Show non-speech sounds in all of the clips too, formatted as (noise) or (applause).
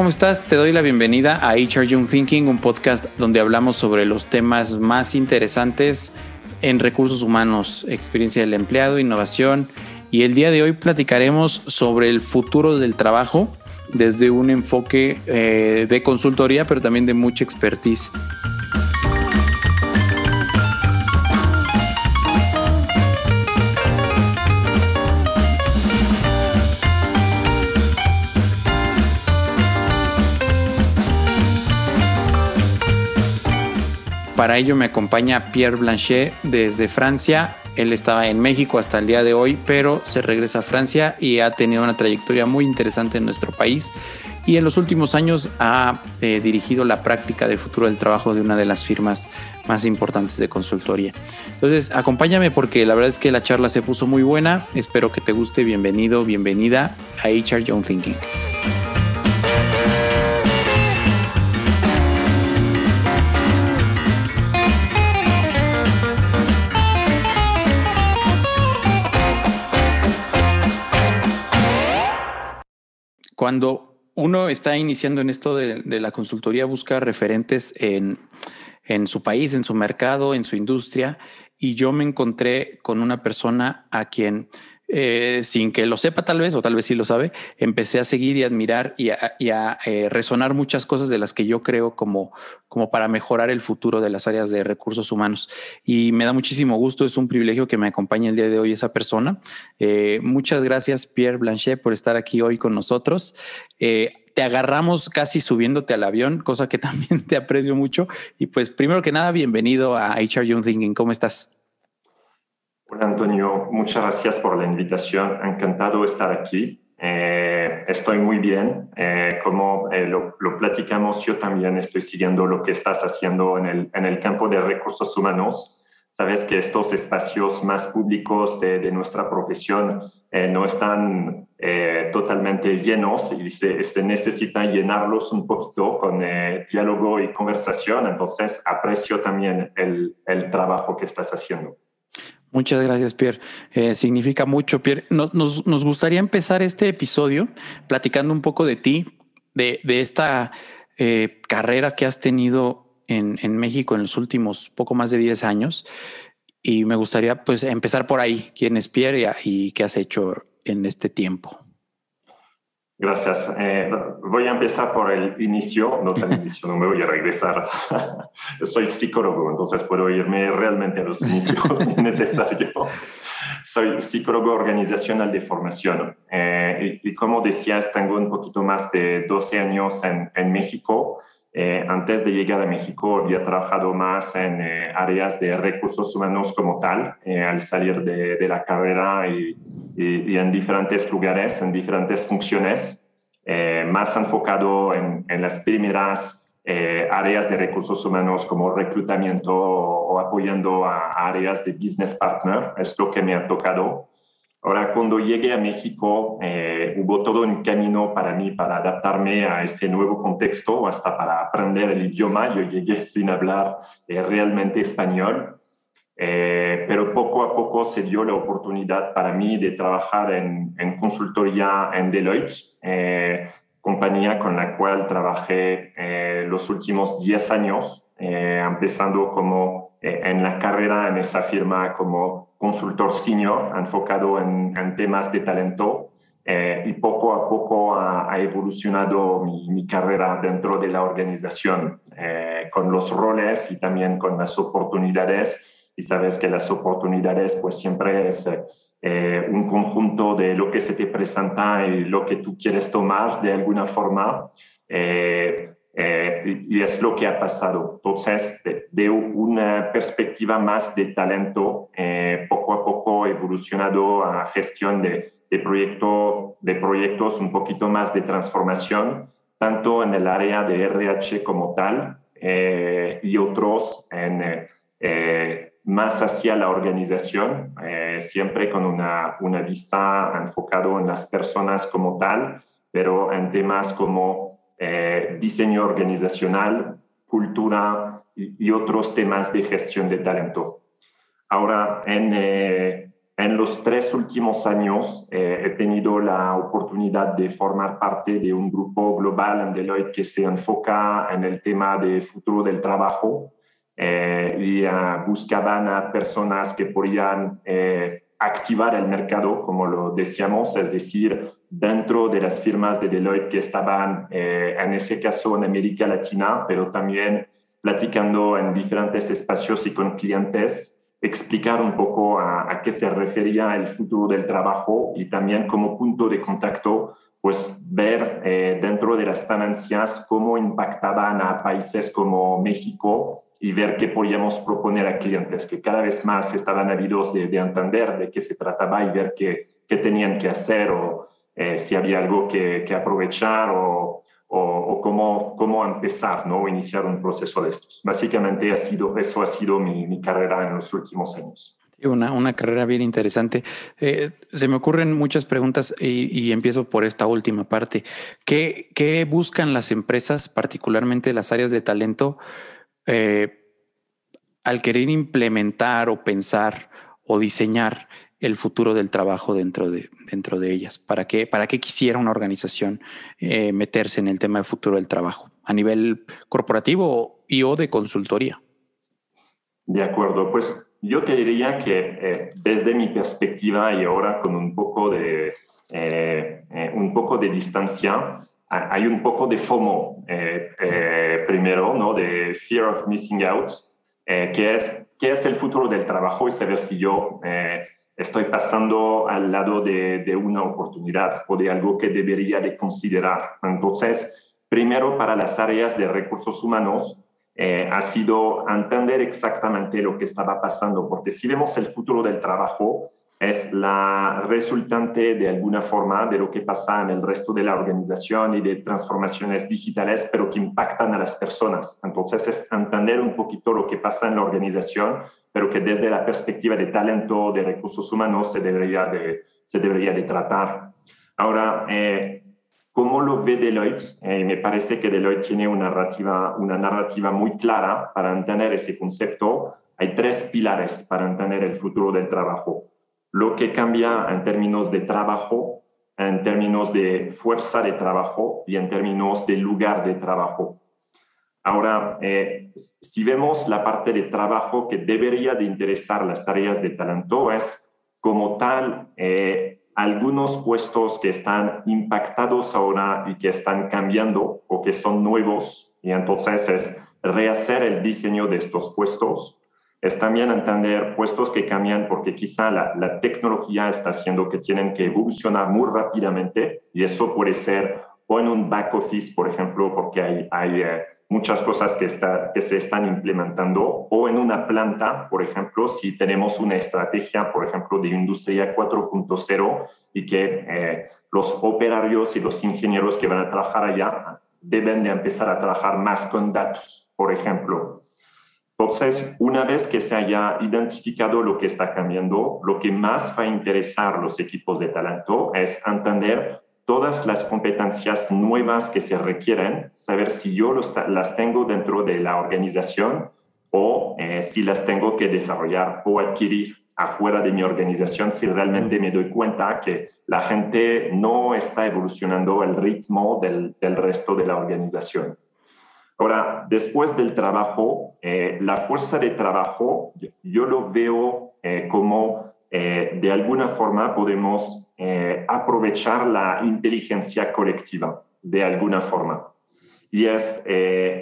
¿cómo estás? Te doy la bienvenida a HR Young Thinking, un podcast donde hablamos sobre los temas más interesantes en recursos humanos, experiencia del empleado, innovación. Y el día de hoy platicaremos sobre el futuro del trabajo desde un enfoque eh, de consultoría, pero también de mucha expertise. Para ello me acompaña Pierre Blanchet desde Francia. Él estaba en México hasta el día de hoy, pero se regresa a Francia y ha tenido una trayectoria muy interesante en nuestro país. Y en los últimos años ha eh, dirigido la práctica de futuro del trabajo de una de las firmas más importantes de consultoría. Entonces, acompáñame porque la verdad es que la charla se puso muy buena. Espero que te guste. Bienvenido, bienvenida a HR Young Thinking. Cuando uno está iniciando en esto de, la consultoría, busca referentes en, en su país, en su mercado, en su industria, y yo me encontré con una persona a quien eh, sin que lo sepa tal vez, o tal vez sí lo sabe, empecé a seguir y admirar y a, eh, resonar muchas cosas de las que yo creo como, como para mejorar el futuro de las áreas de recursos humanos. Y me da muchísimo gusto, es un privilegio que me acompañe el día de hoy esa persona. Eh, muchas gracias, Pierre Blanchet, por estar aquí hoy con nosotros. te agarramos casi subiéndote al avión, cosa que (laughs) también te aprecio mucho. Y pues primero que nada, bienvenido a HR Young Thinking. ¿Cómo estás? Hola Antonio, muchas gracias por la invitación. Encantado de estar aquí. Eh, estoy muy bien. Eh, como eh, lo, platicamos, yo también estoy siguiendo lo que estás haciendo en el, en el campo de recursos humanos. Sabes que estos espacios más públicos de, de nuestra profesión no están totalmente llenos y se, se, necesita llenarlos un poquito con diálogo y conversación. Entonces, aprecio también el, el trabajo que estás haciendo. Muchas gracias, Pierre. Eh, significa mucho, Pierre. Nos, gustaría empezar este episodio platicando un poco de ti, de, esta eh, carrera que has tenido en, en, México en los últimos poco más de 10 años. Y me gustaría pues empezar por ahí. ¿Quién es Pierre y qué has hecho en este tiempo? Gracias. Eh, voy a empezar por el inicio, no tan (laughs) inicio, no me voy a regresar. (laughs) Soy psicólogo, entonces puedo irme realmente a los (laughs) inicios si necesario. Soy psicólogo organizacional de formación eh, y, como decías, tengo un poquito más de 12 años en, en México. Eh, antes de llegar a México había trabajado más en áreas de recursos humanos como tal, al salir de, de la carrera y y, en diferentes lugares, en diferentes funciones, eh, más enfocado en, en las primeras eh, áreas de recursos humanos como reclutamiento o, apoyando a, áreas de business partner, es lo que me ha tocado. Ahora, cuando llegué a México, eh, hubo todo un camino para mí para adaptarme a ese nuevo contexto, hasta para aprender el idioma. Yo llegué (laughs) sin hablar realmente español. Eh, pero poco a poco se dio la oportunidad para mí de trabajar en, consultoría en Deloitte, eh, compañía con la cual trabajé eh, los últimos 10 años, empezando como en la carrera en esa firma como consultor senior enfocado en, temas de talento. y poco a poco ha, evolucionado mi, mi, carrera dentro de la organización, con los roles y también con las oportunidades y sabes que las oportunidades pues siempre es eh, un conjunto de lo que se te presenta y lo que tú quieres tomar de alguna forma. Eh, eh, y es lo que ha pasado. Entonces, de, una perspectiva más de talento, poco a poco evolucionado a gestión de, de, proyecto, de proyectos un poquito más de transformación, tanto en el área de RH como tal y otros en más hacia la organización, eh, siempre con una, una vista enfocado en las personas como tal, pero en temas como eh, diseño organizacional, cultura y, otros temas de gestión de talento. Ahora, en, eh, en los tres últimos años eh, he tenido la oportunidad de formar parte de un grupo global en Deloitte que se enfoca en el tema del futuro del trabajo eh, y uh, buscaban a personas que podían eh, activar el mercado, como lo decíamos, es decir, dentro de las firmas de Deloitte que estaban en ese caso en América Latina, pero también platicando en diferentes espacios y con clientes explicar un poco a, qué se refería el futuro del trabajo y también como punto de contacto, pues ver eh, dentro de las tenencias cómo impactaban a países como México y ver qué podíamos proponer a clientes que cada vez más estaban ávidos de, entender de qué se trataba y ver qué, qué tenían que hacer o eh, si había algo que, que aprovechar o, o, cómo, cómo, empezar, ¿no? iniciar un proceso de estos. Básicamente ha sido, eso ha sido mi, mi carrera en los últimos años. Una, una carrera bien interesante. Eh, se me ocurren muchas preguntas y, empiezo por esta última parte. ¿Qué, ¿Qué, buscan las empresas, particularmente las áreas de talento, eh, al querer implementar o pensar o diseñar el futuro del trabajo dentro de, dentro de ellas. ¿Para qué, para qué quisiera una organización eh, meterse en el tema del futuro del trabajo a nivel corporativo y o de consultoría? De acuerdo, pues yo te diría que eh, desde mi perspectiva y ahora con un poco de, eh, un poco de distancia, hay un poco de FOMO primero, ¿no? de Fear of Missing Out, que es qué es el futuro del trabajo y saber si yo estoy pasando al lado de, una oportunidad o de algo que debería de considerar. Entonces, primero para las áreas de recursos humanos, eh, ha sido entender exactamente lo que estaba pasando, porque si vemos el futuro del trabajo, es la resultante de alguna forma de lo que pasa en el resto de la organización y de transformaciones digitales, pero que impactan a las personas. Entonces es entender un poquito lo que pasa en la organización, pero que desde la perspectiva de talento, de recursos humanos, se debería de, se debería de tratar. Ahora, eh, ¿cómo lo ve Deloitte? Eh, me parece que Deloitte tiene una narrativa, una narrativa muy clara para entender ese concepto. Hay tres pilares para entender el futuro del trabajo lo que cambia en términos de trabajo, en términos de fuerza de trabajo y en términos de lugar de trabajo. Ahora, eh, si vemos la parte de trabajo que debería de interesar las áreas de talento, es como tal eh, algunos puestos que están impactados ahora y que están cambiando o que son nuevos, y entonces es rehacer el diseño de estos puestos. Es también entender puestos que cambian porque quizá la, tecnología está haciendo que tienen que evolucionar muy rápidamente y eso puede ser o en un back office, por ejemplo, porque hay, hay eh, muchas cosas que, se están implementando, o en una planta, por ejemplo, si tenemos una estrategia, por ejemplo, de industria 4.0 y que eh, los operarios y los ingenieros que van a trabajar allá deben de empezar a trabajar más con datos, por ejemplo. Entonces, una vez que se haya identificado lo que está cambiando, lo que más va a interesar a los equipos de talento es entender todas las competencias nuevas que se requieren, saber si yo las tengo dentro de la organización o eh, si las tengo que desarrollar o adquirir afuera de mi organización si realmente me doy cuenta que la gente no está evolucionando al ritmo del resto de la organización. Ahora, después del trabajo, eh, la fuerza de trabajo, yo lo veo eh, como eh, de alguna forma podemos aprovechar la inteligencia colectiva, de alguna forma. Y es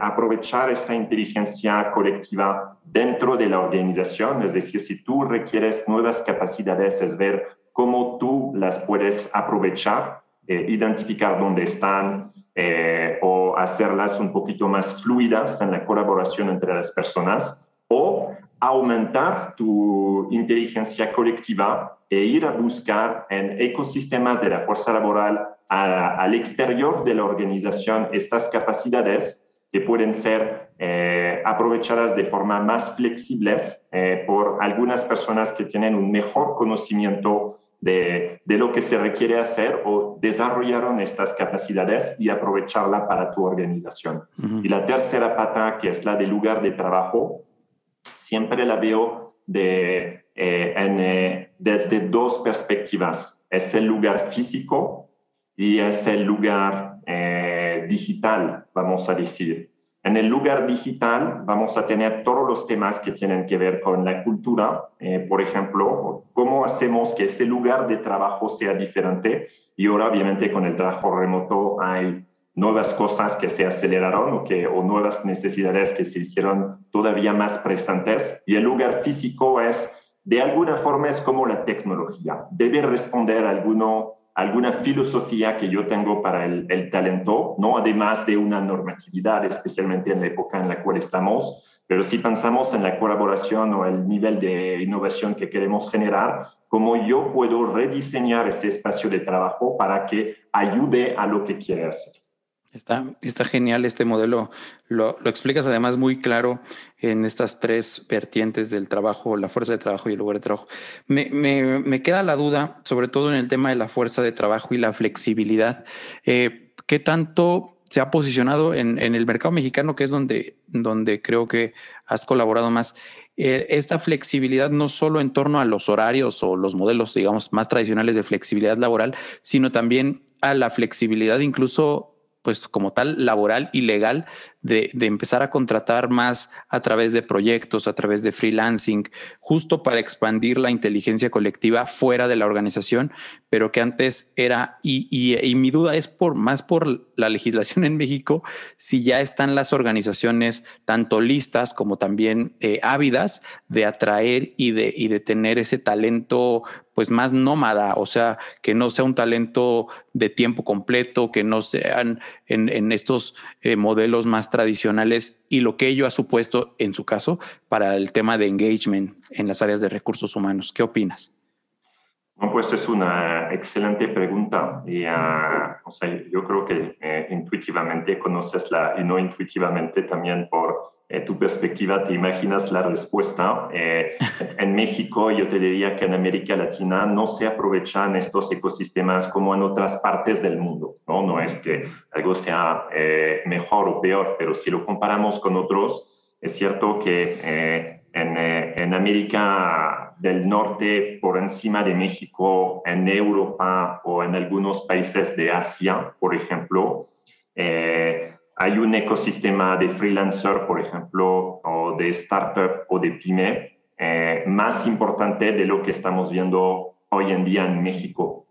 aprovechar esa inteligencia colectiva dentro de la organización, es decir, si tú requieres nuevas capacidades, es ver cómo tú las puedes aprovechar, identificar dónde están, eh, o hacerlas un poquito más fluidas en la colaboración entre las personas o aumentar tu inteligencia colectiva e ir a buscar en ecosistemas de la fuerza laboral al exterior de la organización estas capacidades que pueden ser eh, aprovechadas de forma más flexibles eh, por algunas personas que tienen un mejor conocimiento de, lo que se requiere hacer o desarrollaron estas capacidades y aprovecharla para tu organización. Y la tercera pata, que es la del lugar de trabajo, siempre la veo de, eh, en, eh, desde dos perspectivas. Es el lugar físico y es el lugar eh, digital, vamos a decir. En el lugar digital vamos a tener todos los temas que tienen que ver con la cultura, por ejemplo, cómo hacemos que ese lugar de trabajo sea diferente. Y ahora, obviamente, con el trabajo remoto hay nuevas cosas que se aceleraron o, que, o nuevas necesidades que se hicieron todavía más presentes. Y el lugar físico es, de alguna forma, es como la tecnología. Debe responder a alguno alguna filosofía que yo tengo para el, talento, ¿no? además de una normatividad, especialmente en la época en la cual estamos. Pero si pensamos en la colaboración o el nivel de innovación que queremos generar, cómo yo puedo rediseñar ese espacio de trabajo para que ayude a lo que quiere hacer. Está, está genial este modelo. Lo, lo, explicas además muy claro en estas tres vertientes del trabajo, la fuerza de trabajo y el lugar de trabajo. Me, me, me queda la duda, sobre todo en el tema de la fuerza de trabajo y la flexibilidad. Eh, ¿Qué tanto se ha posicionado en, en, el mercado mexicano, que es donde, donde creo que has colaborado más? Eh, esta flexibilidad no solo en torno a los horarios o los modelos, digamos, más tradicionales de flexibilidad laboral, sino también a la flexibilidad incluso pues como tal laboral y legal de, empezar a contratar más a través de proyectos, a través de freelancing, justo para expandir la inteligencia colectiva fuera de la organización, pero que antes era, y, y, mi duda es por más por la legislación en México, si ya están las organizaciones tanto listas como también eh, ávidas de atraer y de, y de tener ese talento pues más nómada, o sea, que no sea un talento de tiempo completo, que no sean en, estos eh, modelos más tradicionales y lo que ello ha supuesto, en su caso, para el tema de engagement en las áreas de recursos humanos. ¿Qué opinas? pues es una excelente pregunta. Y, ah, o sea, yo creo que eh, intuitivamente conoces la, y no intuitivamente también por eh, tu perspectiva, te imaginas la respuesta. Eh, (laughs) en México, yo te diría que en América Latina no se aprovechan estos ecosistemas como en otras partes del mundo. No, no es que algo sea eh, mejor o peor, pero si lo comparamos con otros, es cierto que en, en, América del Norte, por encima de México, en Europa o en algunos países de Asia, por ejemplo, eh, hay un ecosistema de freelancer, por ejemplo, o de startup o de pyme eh, más importante de lo que estamos viendo hoy en día en México.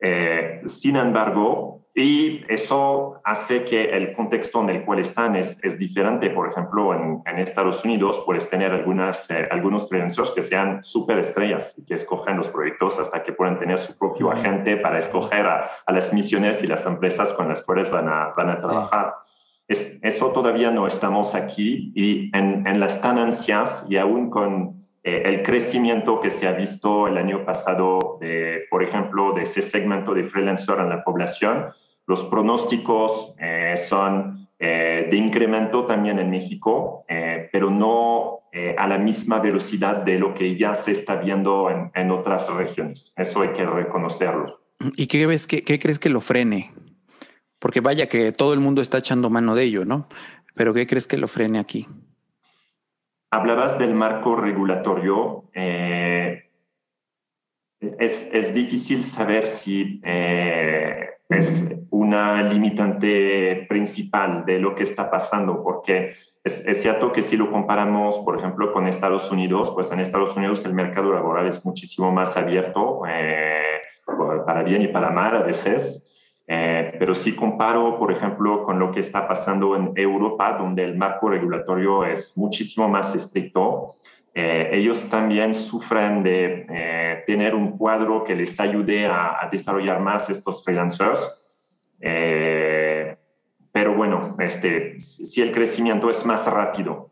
Eh, sin embargo, y eso hace que el contexto en el cual están es, es diferente. Por ejemplo, en, en, Estados Unidos puedes tener algunas, eh, algunos freelancers que sean súper estrellas y que escogen los proyectos hasta que puedan tener su propio agente para escoger a, a, las misiones y las empresas con las cuales van a, van a trabajar. Es, eso todavía no estamos aquí y en, en las ganancias y aún con eh, el crecimiento que se ha visto el año pasado, de, por ejemplo, de ese segmento de freelancer en la población, los pronósticos eh, son eh, de incremento también en México, pero no a la misma velocidad de lo que ya se está viendo en, en otras regiones. Eso hay que reconocerlo. ¿Y qué, ves, qué, qué crees que lo frene? Porque vaya que todo el mundo está echando mano de ello, ¿no? Pero ¿qué crees que lo frene aquí? Hablabas del marco regulatorio. Eh, es, es, difícil saber si eh, es una limitante principal de lo que está pasando, porque es, es, cierto que si lo comparamos, por ejemplo, con Estados Unidos, pues en Estados Unidos el mercado laboral es muchísimo más abierto, eh, para bien y para mal a veces. Eh, pero si comparo, por ejemplo, con lo que está pasando en Europa, donde el marco regulatorio es muchísimo más estricto, eh, ellos también sufren de eh, tener un cuadro que les ayude a, desarrollar más estos freelancers. pero bueno, este, si el crecimiento es más rápido.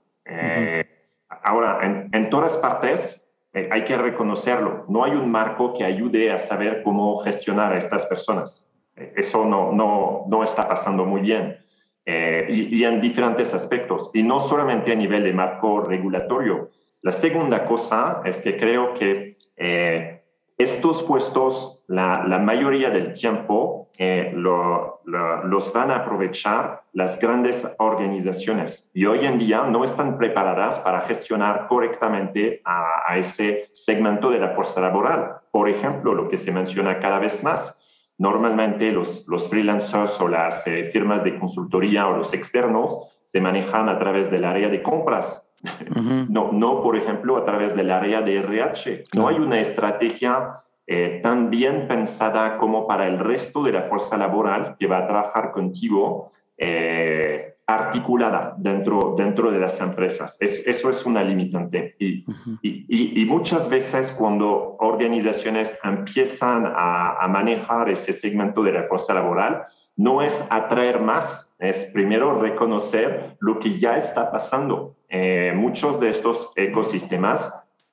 Ahora, en, en todas partes, hay que reconocerlo, no hay un marco que ayude a saber cómo gestionar a estas personas. Eso no, no, no está pasando muy bien. Eh, y, en diferentes aspectos, y no solamente a nivel de marco regulatorio. La segunda cosa es que creo que eh, estos puestos, la, mayoría del tiempo, eh, los van a aprovechar las grandes organizaciones. Y hoy en día no están preparadas para gestionar correctamente a, ese segmento de la fuerza laboral. Por ejemplo, lo que se menciona cada vez más, normalmente los, los freelancers o las eh, firmas de consultoría o los externos se manejan a través del área de compras no, no, por ejemplo, a través del área de RH. No hay una estrategia eh, tan bien pensada como para el resto de la fuerza laboral que va a trabajar contigo eh, articulada dentro, dentro de las empresas. eso es una limitante. Y, y, muchas veces cuando organizaciones empiezan a, a manejar ese segmento de la fuerza laboral, no es atraer más, es primero reconocer lo que ya está pasando. Eh, muchos de estos ecosistemas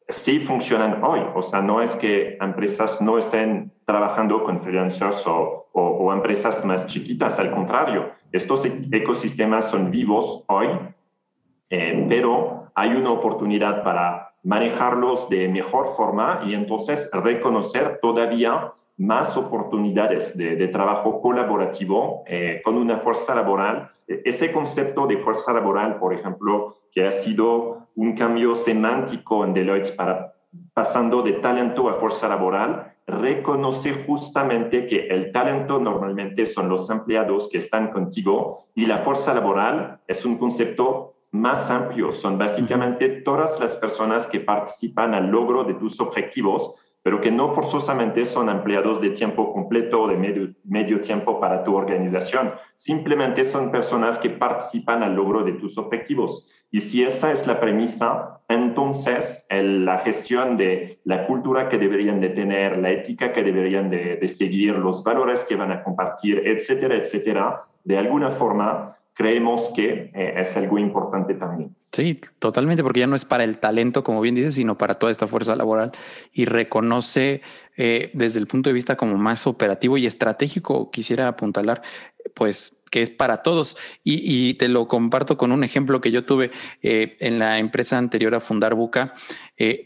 sí funcionan hoy, o sea, no es que empresas no estén trabajando con freelancers o, empresas más chiquitas, al contrario, estos e-, ecosistemas son vivos hoy, eh, pero hay una oportunidad para manejarlos de mejor forma y entonces reconocer todavía más oportunidades de, trabajo colaborativo eh, con una fuerza laboral. E, ese concepto de fuerza laboral, por ejemplo, que ha sido un cambio semántico en Deloitte para pasando de talento a fuerza laboral, reconoce justamente que el talento normalmente son los empleados que están contigo y la fuerza laboral es un concepto más amplio, son básicamente todas las personas que participan al logro de tus objetivos pero que no forzosamente son empleados de tiempo completo o de medio, medio tiempo para tu organización. Simplemente son personas que participan al logro de tus objetivos. Y si esa es la premisa, entonces la gestión de la cultura que deberían de tener, la ética que deberían de, de seguir, los valores que van a compartir, etcétera, etcétera, de alguna forma creemos que eh, es algo importante también. Sí, totalmente, porque ya no es para el talento, como bien dices, sino para toda esta fuerza laboral y reconoce eh, desde el punto de vista como más operativo y estratégico, quisiera apuntalar, pues que es para todos. Y, te lo comparto con un ejemplo que yo tuve eh, en la empresa anterior a Fundar Buca.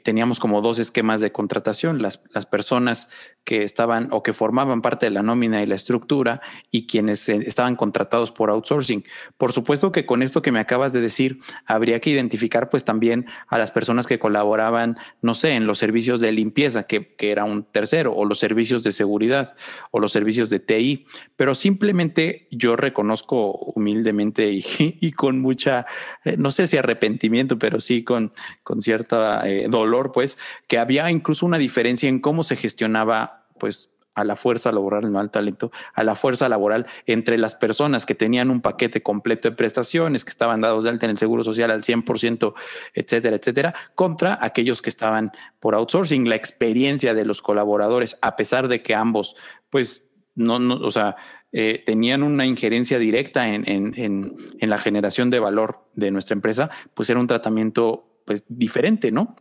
Teníamos como dos esquemas de contratación, las, las, personas que estaban o que formaban parte de la nómina y la estructura y quienes eh, estaban contratados por outsourcing. Por supuesto que con esto que me acabas de decir, habría que identificar pues también a las personas que colaboraban, no sé, en los servicios de limpieza, que, que era un tercero, o los servicios de seguridad, o los servicios de TI. Pero simplemente yo reconozco humildemente (laughs) y, con mucha, eh, no sé si arrepentimiento, pero sí con, con cierta eh, dolor, pues, que había incluso una diferencia en cómo se gestionaba, pues, a la fuerza laboral, no al talento, a la fuerza laboral entre las personas que tenían un paquete completo de prestaciones, que estaban dados de alta en el seguro social al 100%, etcétera, etcétera, contra aquellos que estaban por outsourcing. La experiencia de los colaboradores, a pesar de que ambos, pues, no, no o sea, eh, tenían una injerencia directa en, en, en, en, la generación de valor de nuestra empresa, pues era un tratamiento pues diferente, ¿no?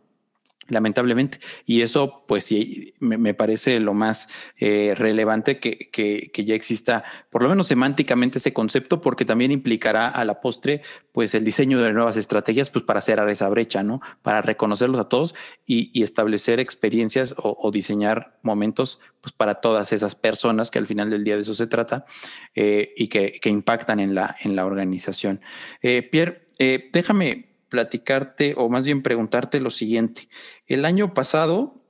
Lamentablemente. Y eso, pues sí, me, parece lo más eh, relevante que, que, ya exista, por lo menos semánticamente, ese concepto, porque también implicará a la postre, pues el diseño de nuevas estrategias, pues para cerrar esa brecha, ¿no? Para reconocerlos a todos y, establecer experiencias o, diseñar momentos, pues para todas esas personas que al final del día de eso se trata eh, y que, que, impactan en la, en la organización. Eh, Pierre, déjame platicarte o más bien preguntarte lo siguiente. El año pasado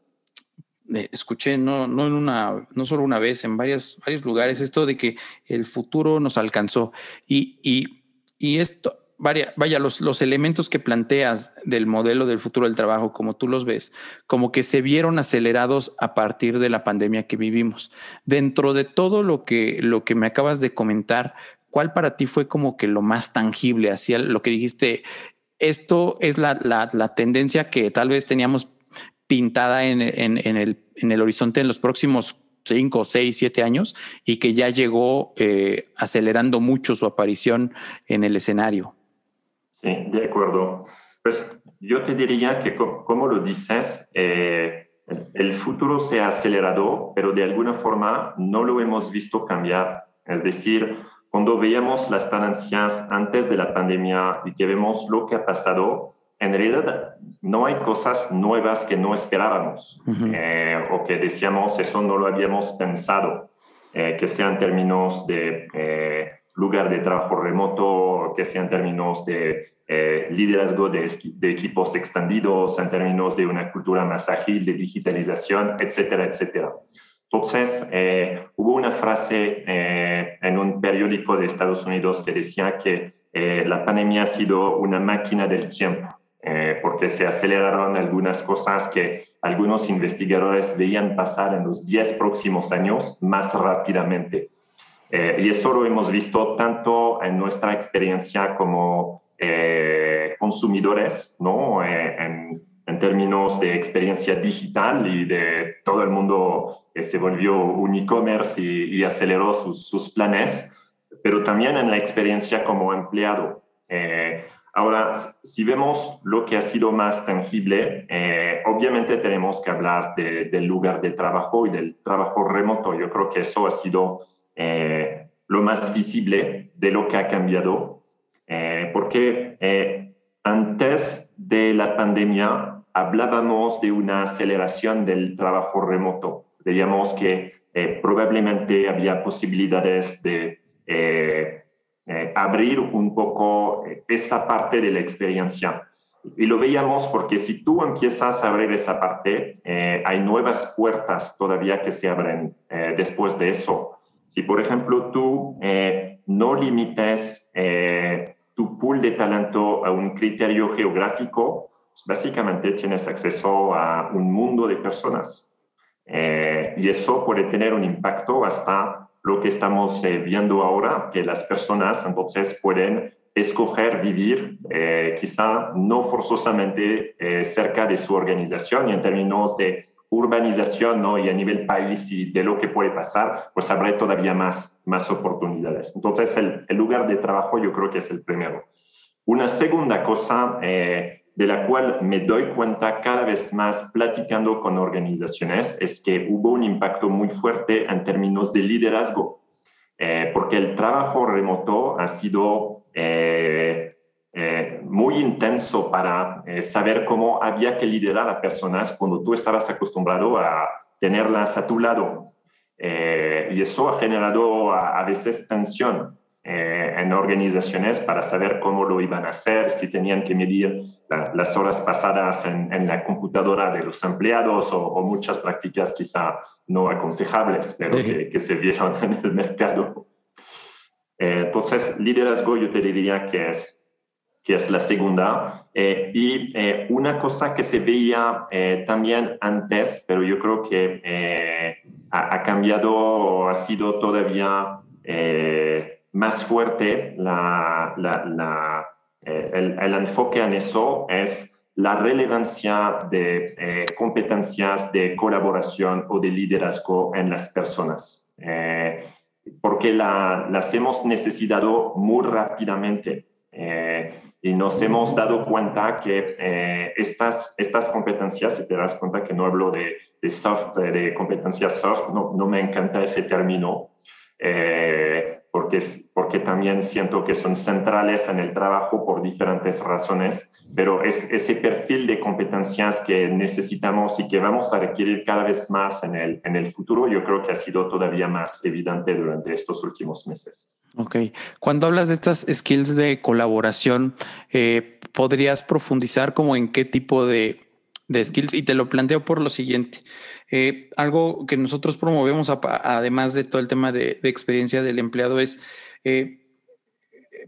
eh, escuché no, no en una, no solo una vez, en varios, varios lugares, esto de que el futuro nos alcanzó. Y, y, y esto, vaya, vaya los, los elementos que planteas del modelo del futuro del trabajo, como tú los ves, como que se vieron acelerados a partir de la pandemia que vivimos. Dentro de todo lo que, lo que me acabas de comentar, ¿cuál para ti fue como que lo más tangible hacia lo que dijiste? Esto es la, la, tendencia que tal vez teníamos pintada en, en, el, en el horizonte en los próximos cinco, seis, siete años y que ya llegó eh, acelerando mucho su aparición en el escenario. Sí, de acuerdo. Pues yo te diría que, como lo dices, eh, el futuro se ha acelerado, pero de alguna forma no lo hemos visto cambiar. Es decir, cuando veíamos las tendencias antes de la pandemia y que vemos lo que ha pasado, en realidad no hay cosas nuevas que no esperábamos eh, o que decíamos eso no lo habíamos pensado, eh, que sean términos de eh, lugar de trabajo remoto, que sean términos de liderazgo de, de, equipos extendidos, en términos de una cultura más ágil, de digitalización, etcétera, etcétera. Entonces, hubo una frase en un periódico de Estados Unidos que decía que la pandemia ha sido una máquina del tiempo. Eh, porque se aceleraron algunas cosas que algunos investigadores veían pasar en los 10 próximos años más rápidamente. Eh, y eso lo hemos visto tanto en nuestra experiencia como eh, consumidores, ¿no? En, en, términos de experiencia digital y de todo el mundo que se volvió un e-commerce y, aceleró sus, sus, planes, pero también en la experiencia como empleado. Ahora, si vemos lo que ha sido más tangible, eh, obviamente tenemos que hablar del lugar de trabajo y del trabajo remoto. Yo creo que eso ha sido eh, lo más visible de lo que ha cambiado, eh, porque antes de la pandemia hablábamos de una aceleración del trabajo remoto. Veíamos que probablemente había posibilidades de eh, abrir un poco eh, esa parte de la experiencia. Y lo veíamos porque si tú empiezas a abrir esa parte, eh, hay nuevas puertas todavía que se abren después de eso. Si, por ejemplo, tú no limites tu pool de talento a un criterio geográfico, pues, básicamente tienes acceso a un mundo de personas. Y eso puede tener un impacto hasta lo que estamos eh, viendo ahora, que las personas entonces pueden escoger vivir eh, quizá no forzosamente eh, cerca de su organización y en términos de urbanización ¿no? y a nivel país y de lo que puede pasar, pues habrá todavía más, más oportunidades. Entonces, el, el lugar de trabajo yo creo que es el primero. Una segunda cosa de la cual me doy cuenta cada vez más platicando con organizaciones es que hubo un impacto muy fuerte en términos de liderazgo, eh, porque el trabajo remoto ha sido eh, eh, muy intenso para saber cómo había que liderar a personas cuando tú estabas acostumbrado a tenerlas a tu lado. y eso ha generado a veces tensión. Eh, en organizaciones para saber cómo lo iban a hacer, si tenían que medir las horas pasadas en, la computadora de los empleados o, muchas prácticas quizá no aconsejables, pero que, se vieron en el mercado. Eh, entonces, liderazgo yo te diría que es, que es la segunda. Eh, y una cosa que se veía también antes, pero yo creo que ha, ha, cambiado, ha sido todavía más fuerte la, eh, el, enfoque en eso es la relevancia de eh, competencias de colaboración o de liderazgo en las personas, eh, porque las hemos necesitado muy rápidamente y nos hemos dado cuenta que estas, estas competencias, si te das cuenta que no hablo de, de soft, de competencias soft, no, no me encanta ese término, porque, porque también siento que son centrales en el trabajo por diferentes razones, pero es ese perfil de competencias que necesitamos y que vamos a requerir cada vez más en el, en el futuro, yo creo que ha sido todavía más evidente durante estos últimos meses. Ok. Cuando hablas de estas skills de colaboración, eh, ¿podrías profundizar como en qué tipo de de skills y te lo planteo por lo siguiente. Eh, algo que nosotros promovemos, además de todo el tema de, experiencia del empleado, es eh,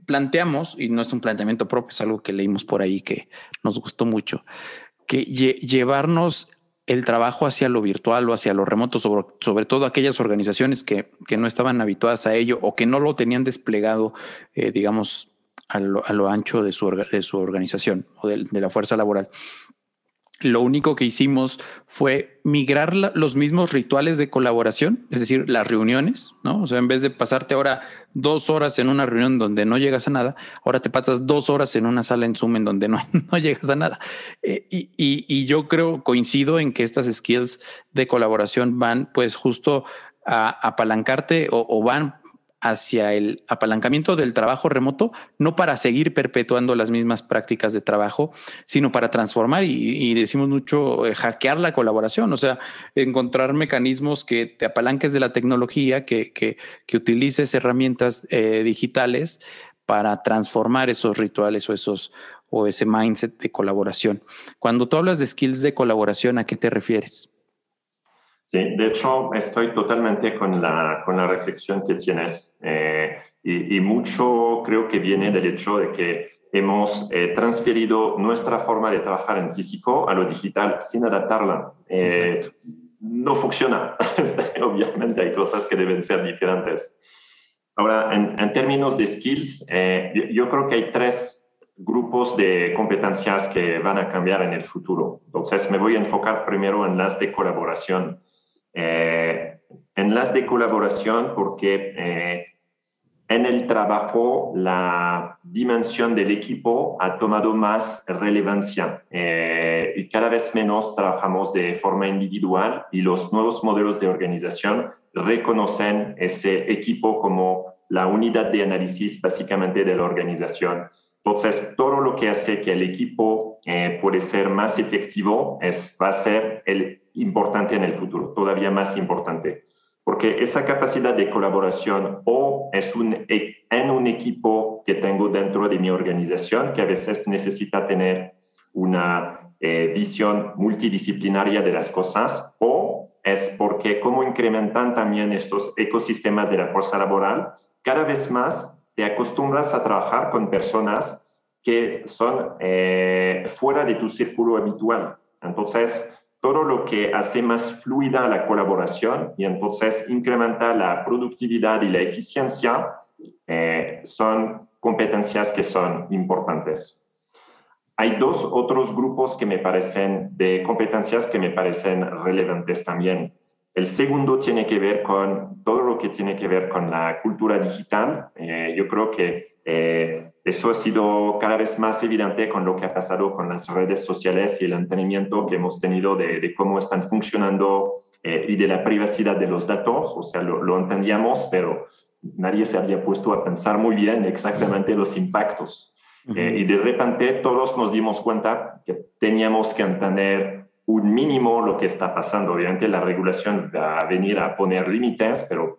planteamos, y no es un planteamiento propio, es algo que leímos por ahí que nos gustó mucho, que llevarnos el trabajo hacia lo virtual o hacia lo remoto, sobre, sobre todo aquellas organizaciones que, que, no estaban habituadas a ello o que no lo tenían desplegado, eh, digamos, a lo, ancho de su, de su organización o de, de la fuerza laboral lo único que hicimos fue migrar los mismos rituales de colaboración, es decir, las reuniones, ¿no? O sea, en vez de pasarte ahora dos horas en una reunión donde no llegas a nada, ahora te pasas dos horas en una sala en Zoom en donde no, (laughs) no llegas a nada. Eh, y, y, yo creo, coincido en que estas skills de colaboración van pues justo a apalancarte o, van hacia el apalancamiento del trabajo remoto, no para seguir perpetuando las mismas prácticas de trabajo, sino para transformar y, decimos mucho eh, hackear la colaboración, o sea, encontrar mecanismos que te apalanques de la tecnología, que, que, utilices herramientas eh, digitales para transformar esos rituales o esos o ese mindset de colaboración. Cuando tú hablas de skills de colaboración, ¿a qué te refieres? Sí, de hecho, estoy totalmente con la, con la reflexión que tienes eh, y, mucho creo que viene del hecho de que hemos eh, transferido nuestra forma de trabajar en físico a lo digital sin adaptarla. Eh, no funciona. (laughs) Obviamente hay cosas que deben ser diferentes. Ahora, en, en términos de skills, yo, yo creo que hay tres grupos de competencias que van a cambiar en el futuro. Entonces, me voy a enfocar primero en las de colaboración. Eh, en las de colaboración porque eh, en el trabajo la dimensión del equipo ha tomado más relevancia eh, y cada vez menos trabajamos de forma individual y los nuevos modelos de organización reconocen ese equipo como la unidad de análisis básicamente de la organización. Entonces, todo lo que hace que el equipo puede ser más efectivo es, va a ser el importante en el futuro, todavía más importante, porque esa capacidad de colaboración o es un, e, en un equipo que tengo dentro de mi organización, que a veces necesita tener una eh, visión multidisciplinaria de las cosas, o es porque como incrementan también estos ecosistemas de la fuerza laboral, cada vez más te acostumbras a trabajar con personas que son eh, fuera de tu círculo habitual. Entonces, todo lo que hace más fluida la colaboración y entonces incrementa la productividad y la eficiencia eh, son competencias que son importantes. Hay dos otros grupos que me parecen de competencias que me parecen relevantes también. El segundo tiene que ver con todo lo que tiene que ver con la cultura digital. Eh, yo creo que eh, eso ha sido cada vez más evidente con lo que ha pasado con las redes sociales y el entendimiento que hemos tenido de, cómo están funcionando eh, y de la privacidad de los datos. O sea, lo, entendíamos, pero nadie se había puesto a pensar muy bien exactamente los impactos. Eh, y de repente todos nos dimos cuenta que teníamos que entender un mínimo lo que está pasando. Obviamente la regulación va a venir a poner límites, pero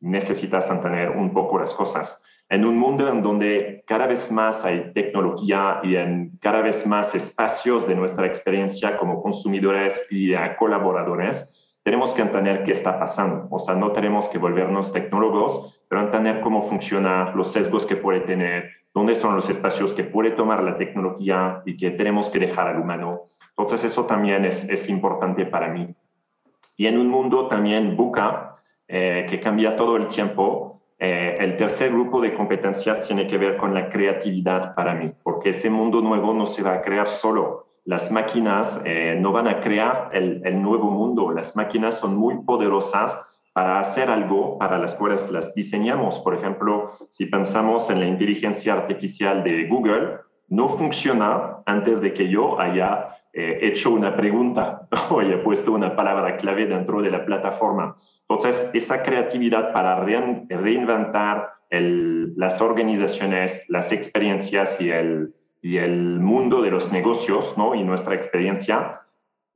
necesitas entender un poco las cosas en un mundo en donde cada vez más hay tecnología y en cada vez más espacios de nuestra experiencia como consumidores y colaboradores, tenemos que entender qué está pasando. O sea, no tenemos que volvernos tecnólogos, pero entender cómo funciona, los sesgos que puede tener, dónde son los espacios que puede tomar la tecnología y que tenemos que dejar al humano. Entonces, eso también es, es importante para mí. Y en un mundo también buca, eh, que cambia todo el tiempo, eh, el tercer grupo de competencias tiene que ver con la creatividad para mí, porque ese mundo nuevo no se va a crear solo. Las máquinas eh, no van a crear el, nuevo mundo. Las máquinas son muy poderosas para hacer algo para las cuales las diseñamos. Por ejemplo, si pensamos en la inteligencia artificial de Google, no funciona antes de que yo haya eh, hecho una pregunta (laughs) o haya puesto una palabra clave dentro de la plataforma. Entonces, esa creatividad para reinventar las organizaciones, las experiencias y el, y el mundo de los negocios ¿no? y nuestra experiencia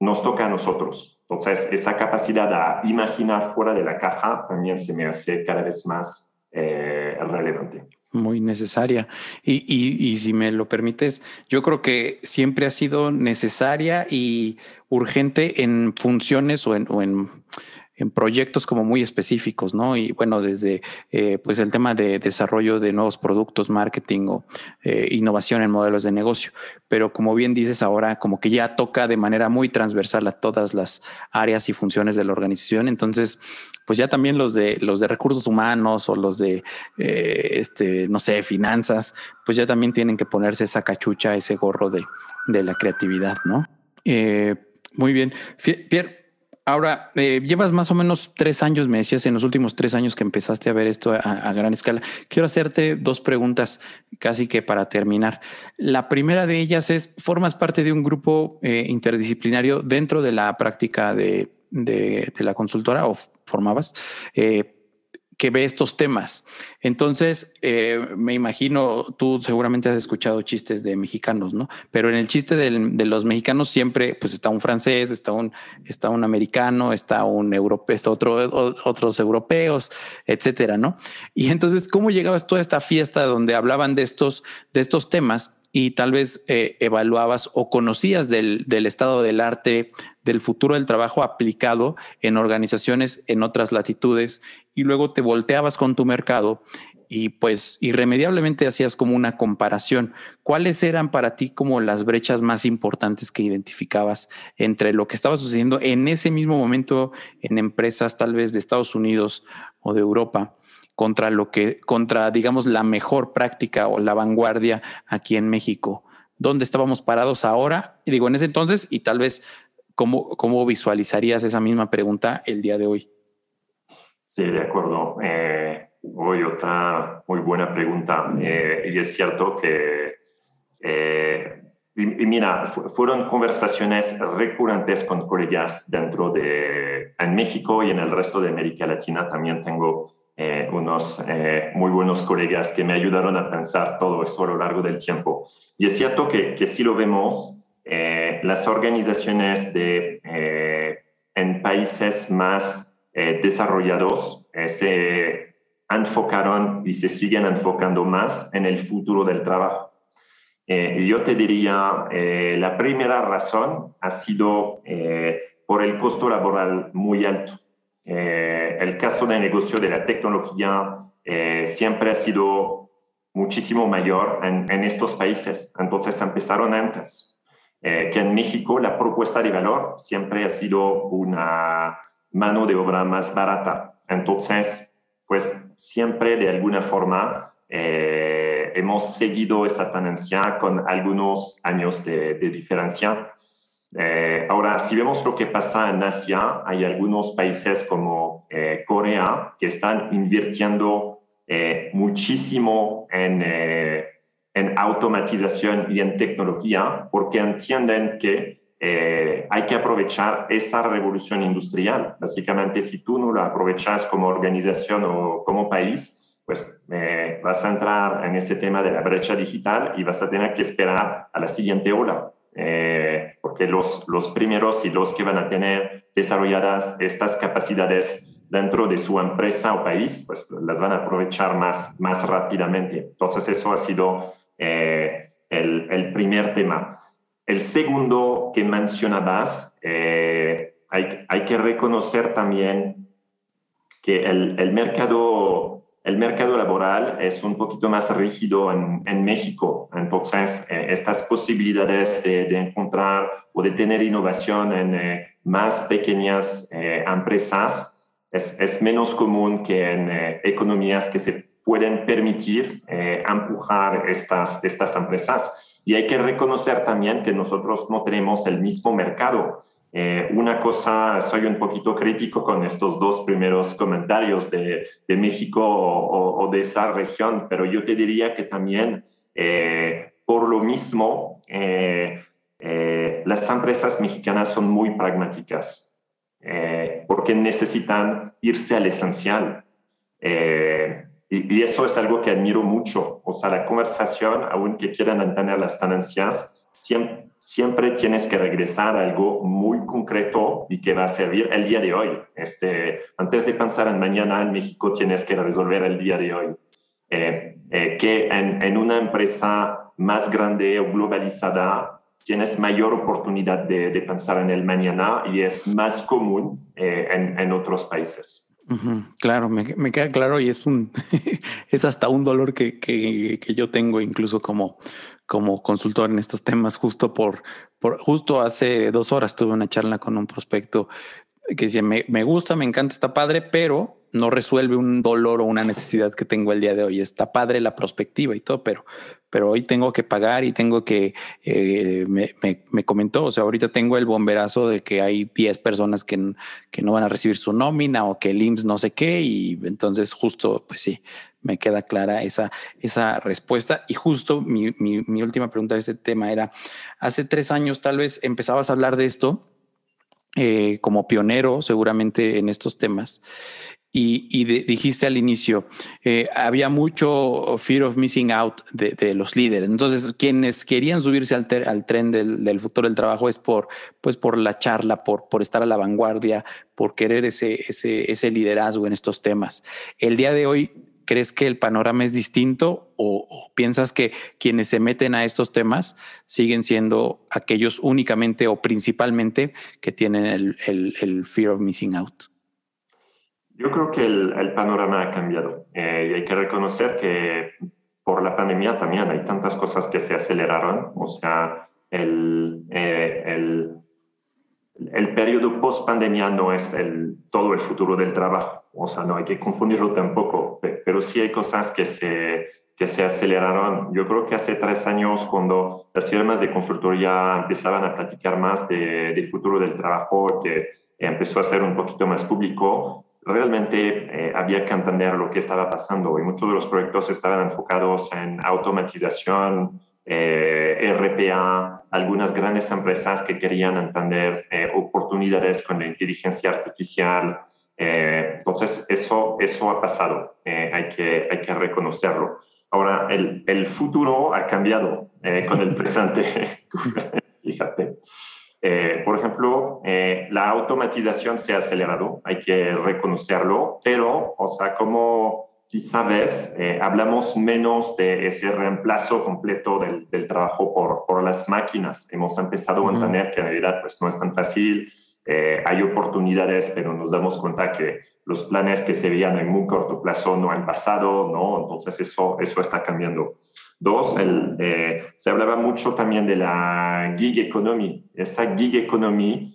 nos toca a nosotros. Entonces, esa capacidad a imaginar fuera de la caja también se me hace cada vez más eh, relevante. Muy necesaria. Y, y, y, si me lo permites, yo creo que siempre ha sido necesaria y urgente en funciones o en, o en en proyectos como muy específicos, ¿no? Y bueno, desde eh, pues el tema de desarrollo de nuevos productos, marketing o eh, innovación en modelos de negocio. Pero como bien dices ahora, como que ya toca de manera muy transversal a todas las áreas y funciones de la organización. Entonces, pues ya también los de los de recursos humanos o los de eh, este, no sé, finanzas, pues ya también tienen que ponerse esa cachucha, ese gorro de, de la creatividad, ¿no? muy bien. Pierre, Ahora, eh, llevas más o menos tres años, me decías, en los últimos tres años que empezaste a ver esto a, gran escala. Quiero hacerte dos preguntas casi que para terminar. La primera de ellas es, ¿formas parte de un grupo eh, interdisciplinario dentro de la práctica de, la consultora o formabas? Eh, que ve estos temas. Entonces, eh, me imagino, tú seguramente has escuchado chistes de mexicanos, ¿no? Pero en el chiste de los mexicanos siempre, pues está un francés, está un, está un americano, está un europeo, está otro, otros europeos, etcétera, ¿no? Y entonces, ¿cómo llegabas tú a esta fiesta donde hablaban de estos, de estos temas? Y tal vez eh, evaluabas o conocías del, del, estado del arte, del futuro del trabajo aplicado en organizaciones en otras latitudes y luego te volteabas con tu mercado y pues irremediablemente hacías como una comparación. ¿Cuáles eran para ti como las brechas más importantes que identificabas entre lo que estaba sucediendo en ese mismo momento en empresas tal vez de Estados Unidos o de Europa contra lo que, contra digamos la mejor práctica o la vanguardia aquí en México? ¿Dónde estábamos parados ahora? Y digo, en ese entonces y tal vez ¿Cómo, ¿Cómo visualizarías esa misma pregunta el día de hoy? Sí, de acuerdo. Eh, hoy otra muy buena pregunta. Eh, y es cierto que, eh, y, mira, fueron conversaciones recurrentes con colegas dentro de, en México y en el resto de América Latina. También tengo eh, unos muy buenos colegas que me ayudaron a pensar todo eso a lo largo del tiempo. Y es cierto que, que si lo vemos, eh, las organizaciones de, eh, en países más eh, desarrollados se enfocaron y se siguen enfocando más en el futuro del trabajo. yo te diría, la primera razón ha sido por el costo laboral muy alto. El caso de negocio de la tecnología siempre ha sido muchísimo mayor en, en estos países, entonces empezaron antes. Eh, que en México la propuesta de valor siempre ha sido una mano de obra más barata. Entonces, pues siempre de alguna forma eh, hemos seguido esa tendencia con algunos años de, diferencia. Eh, ahora, si vemos lo que pasa en Asia, hay algunos países como Corea que están invirtiendo muchísimo en en automatización y en tecnología porque entienden que eh, hay que aprovechar esa revolución industrial. Básicamente, si tú no la aprovechas como organización o como país, pues eh, vas a entrar en ese tema de la brecha digital y vas a tener que esperar a la siguiente ola. Eh, porque los, los primeros y los que van a tener desarrolladas estas capacidades dentro de su empresa o país, pues las van a aprovechar más, más rápidamente. Entonces, eso ha sido eh, el, primer tema. El segundo que mencionabas, eh, hay, que reconocer también que el, mercado, el mercado laboral es un poquito más rígido en, México. Entonces, eh, estas posibilidades de, encontrar o de tener innovación en más pequeñas empresas es, es, menos común que en economías que se pueden permitir eh, empujar estas, estas empresas. Y hay que reconocer también que nosotros no tenemos el mismo mercado. Eh, una cosa, soy un poquito crítico con estos dos primeros comentarios de, de México o, de esa región, pero yo te diría que también eh, por lo mismo las empresas mexicanas son muy pragmáticas porque necesitan irse al esencial. Y, eso es algo que admiro mucho. O sea, la conversación, aunque quieran mantener las tenencias, siempre, siempre, tienes que regresar a algo muy concreto y que va a servir el día de hoy. Este, antes de pensar en mañana en México, tienes que resolver el día de hoy. Eh, eh, que en, en, una empresa más grande o globalizada tienes mayor oportunidad de, de pensar en el mañana y es más común eh, en, en otros países. Claro, me, queda claro y es un (laughs) es hasta un dolor que, que, que, yo tengo incluso como, como consultor en estos temas, justo por, justo hace dos horas tuve una charla con un prospecto que decía me, me gusta, me encanta, está padre, pero no resuelve un dolor o una necesidad que tengo el día de hoy. Está padre la perspectiva y todo, pero, pero hoy tengo que pagar y tengo que, eh, me, me, comentó, o sea, ahorita tengo el bomberazo de que hay 10 personas que, que no van a recibir su nómina o que el IMSS no sé qué, y entonces justo, pues sí, me queda clara esa, esa respuesta. Y justo mi, mi, última pregunta de este tema era, hace tres años tal vez empezabas a hablar de esto. Eh, como pionero seguramente en estos temas y, dijiste al inicio, eh, había mucho fear of missing out de, los líderes. Entonces, quienes querían subirse al, tren del, futuro del trabajo es por, pues por la charla, por, estar a la vanguardia, por querer ese, liderazgo en estos temas. El día de hoy, ¿crees que el panorama es distinto o, piensas que quienes se meten a estos temas siguen siendo aquellos únicamente o principalmente que tienen el, fear of missing out? Yo creo que el, panorama ha cambiado eh, y hay que reconocer que por la pandemia también hay tantas cosas que se aceleraron, o sea, el, eh, el el periodo post pandemia no es el, todo el futuro del trabajo, o sea, no hay que confundirlo tampoco, pero sí hay cosas que se, que se aceleraron. Yo creo que hace tres años, cuando las firmas de consultoría empezaban a platicar más de, del futuro del trabajo, que empezó a ser un poquito más público, realmente eh, había que entender lo que estaba pasando y muchos de los proyectos estaban enfocados en automatización, eh, RPA, algunas grandes empresas que querían entender eh, oportunidades con la inteligencia artificial. Eh, entonces, eso, eso ha pasado, hay, que, hay que reconocerlo. Ahora, el, el futuro ha cambiado con el (laughs) presente, (laughs) fíjate. Por ejemplo, la automatización se ha acelerado, hay que reconocerlo, pero, o sea, como quizá ves, eh, hablamos menos de ese reemplazo completo del, del trabajo por, por, las máquinas. Hemos empezado a entender que en realidad pues, no es tan fácil, eh, hay oportunidades, pero nos damos cuenta que los planes que se veían en muy corto plazo no han pasado, ¿no? Entonces eso, eso está cambiando. Dos, el, eh, se hablaba mucho también de la gig economy. Esa gig economy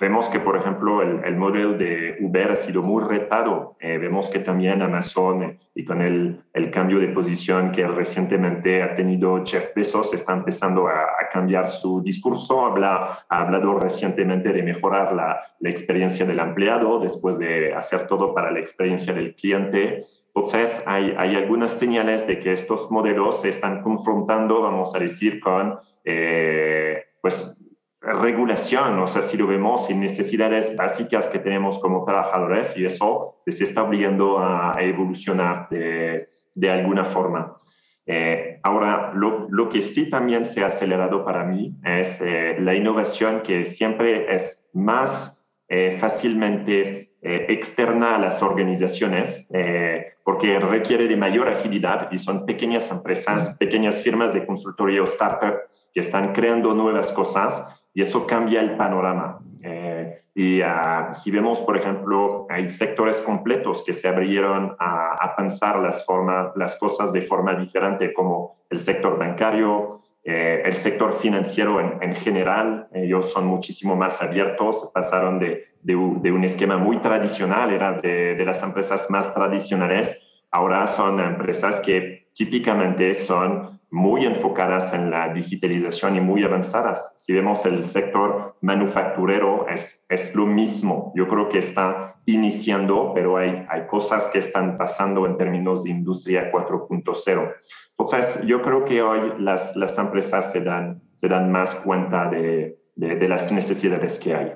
vemos que, por ejemplo, el, modelo de Uber ha sido muy retado. Eh, vemos que también Amazon eh, y con el, el, cambio de posición que recientemente ha tenido Jeff Bezos está empezando a, cambiar su discurso. Habla, ha hablado recientemente de mejorar la, la, experiencia del empleado después de hacer todo para la experiencia del cliente. Entonces, hay, hay algunas señales de que estos modelos se están confrontando, vamos a decir, con eh, pues regulación, o sea, si lo vemos, sin necesidades básicas que tenemos como trabajadores y eso les está obligando a, evolucionar de, de, alguna forma. Eh, ahora, lo, lo, que sí también se ha acelerado para mí es eh, la innovación que siempre es más eh, externa a las organizaciones porque requiere de mayor agilidad y son pequeñas empresas, pequeñas firmas de consultoría o startup que están creando nuevas cosas y eso cambia el panorama. Eh, y ah, si vemos, por ejemplo, hay sectores completos que se abrieron a, pensar las, formas, las cosas de forma diferente, como el sector bancario, eh, el sector financiero en, general. Ellos son muchísimo más abiertos, pasaron de, de, un esquema muy tradicional, era de, de las empresas más tradicionales, ahora son empresas que típicamente son muy enfocadas en la digitalización y muy avanzadas. Si vemos el sector manufacturero, es, es lo mismo. Yo creo que está iniciando, pero hay, hay cosas que están pasando en términos de industria 4.0. Entonces, yo creo que hoy las, las empresas se dan, se dan más cuenta de, de, las necesidades que hay.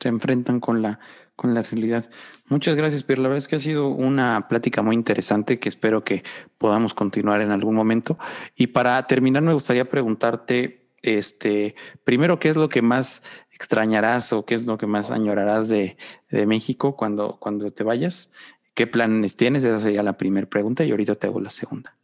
Se enfrentan con la con la realidad. Muchas gracias, pero la verdad es que ha sido una plática muy interesante que espero que podamos continuar en algún momento. Y para terminar, me gustaría preguntarte, este, primero, ¿qué es lo que más extrañarás o qué es lo que más añorarás de, de México cuando, cuando te vayas? ¿Qué planes tienes? Esa sería la primera pregunta y ahorita te hago la segunda.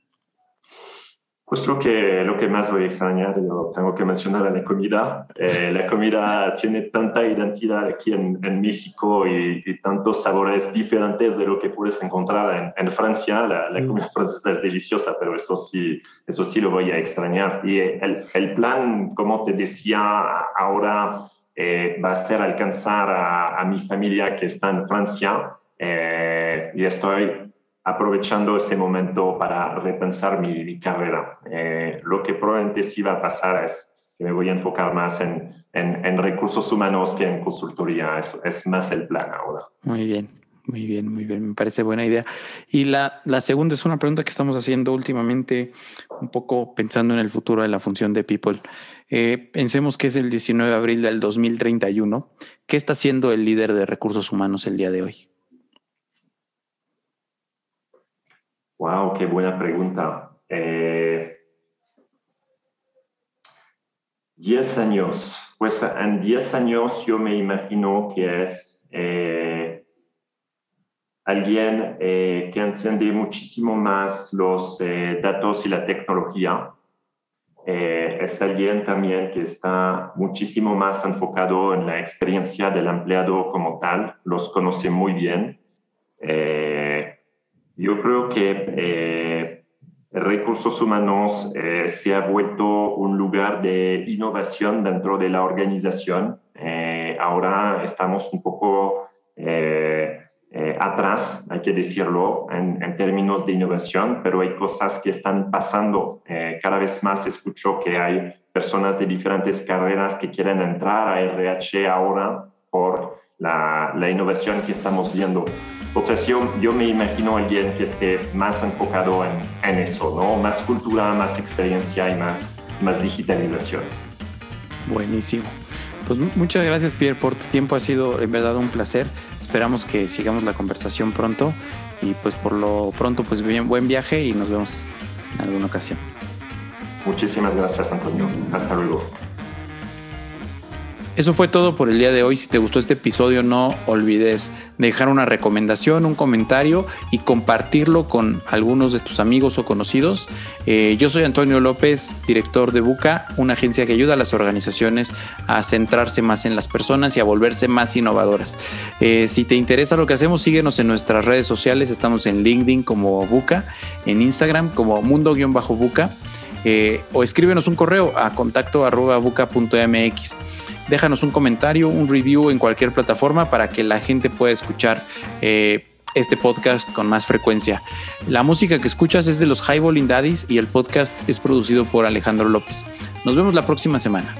Pues lo que, lo que más voy a extrañar, yo tengo que mencionar la comida. Eh, la comida (laughs) tiene tanta identidad aquí en, en México y, tantos sabores diferentes de lo que puedes encontrar en, en Francia. La, la, mm. comida francesa es deliciosa, pero eso sí, eso sí lo voy a extrañar. Y el, el plan, como te decía, ahora eh, va a ser alcanzar a, a, mi familia que está en Francia. Eh, y estoy aprovechando ese momento para repensar mi, carrera. Eh, lo que probablemente sí va a pasar es que me voy a enfocar más en, en, recursos humanos que en consultoría. Eso es más el plan ahora. Muy bien. Muy bien, muy bien, me parece buena idea. Y la, la segunda es una pregunta que estamos haciendo últimamente, un poco pensando en el futuro de la función de People. Eh, pensemos que es el 19 de abril del 2031. ¿Qué está haciendo el líder de recursos humanos el día de hoy? Wow, qué buena pregunta. Eh, diez años. Pues en diez años yo me imagino que es eh, alguien eh, que entiende muchísimo más los datos y la tecnología. es alguien también que está muchísimo más enfocado en la experiencia del empleado como tal, los conoce muy bien. Yo creo que eh, recursos humanos eh, se ha vuelto un lugar de innovación dentro de la organización. Eh, ahora estamos un poco atrás, hay que decirlo, en, términos de innovación, pero hay cosas que están pasando. cada vez más escucho que hay personas de diferentes carreras que quieren entrar a RH ahora por la innovación que estamos viendo. Entonces yo, yo me imagino alguien que esté más enfocado en, en, eso, ¿no? Más cultura, más experiencia y más, más digitalización. Buenísimo. Pues muchas gracias Pierre por tu tiempo, ha sido en verdad un placer. Esperamos que sigamos la conversación pronto y pues por lo pronto pues bien buen viaje y nos vemos en alguna ocasión. Muchísimas gracias Antonio. Hasta luego. Eso fue todo por el día de hoy. Si te gustó este episodio, no olvides dejar una recomendación, un comentario y compartirlo con algunos de tus amigos o conocidos. Eh, yo soy Antonio López, director de Buca, una agencia que ayuda a las organizaciones a centrarse más en las personas y a volverse más innovadoras. Eh, si te interesa lo que hacemos, síguenos en nuestras redes sociales. Estamos en LinkedIn como Buca, en Instagram como mundo-buca. Eh, o escríbenos un correo a contacto déjanos un comentario, un review en cualquier plataforma para que la gente pueda escuchar eh, este podcast con más frecuencia. La música que escuchas es de los Highballing Daddies y el podcast es producido por Alejandro López. Nos vemos la próxima semana.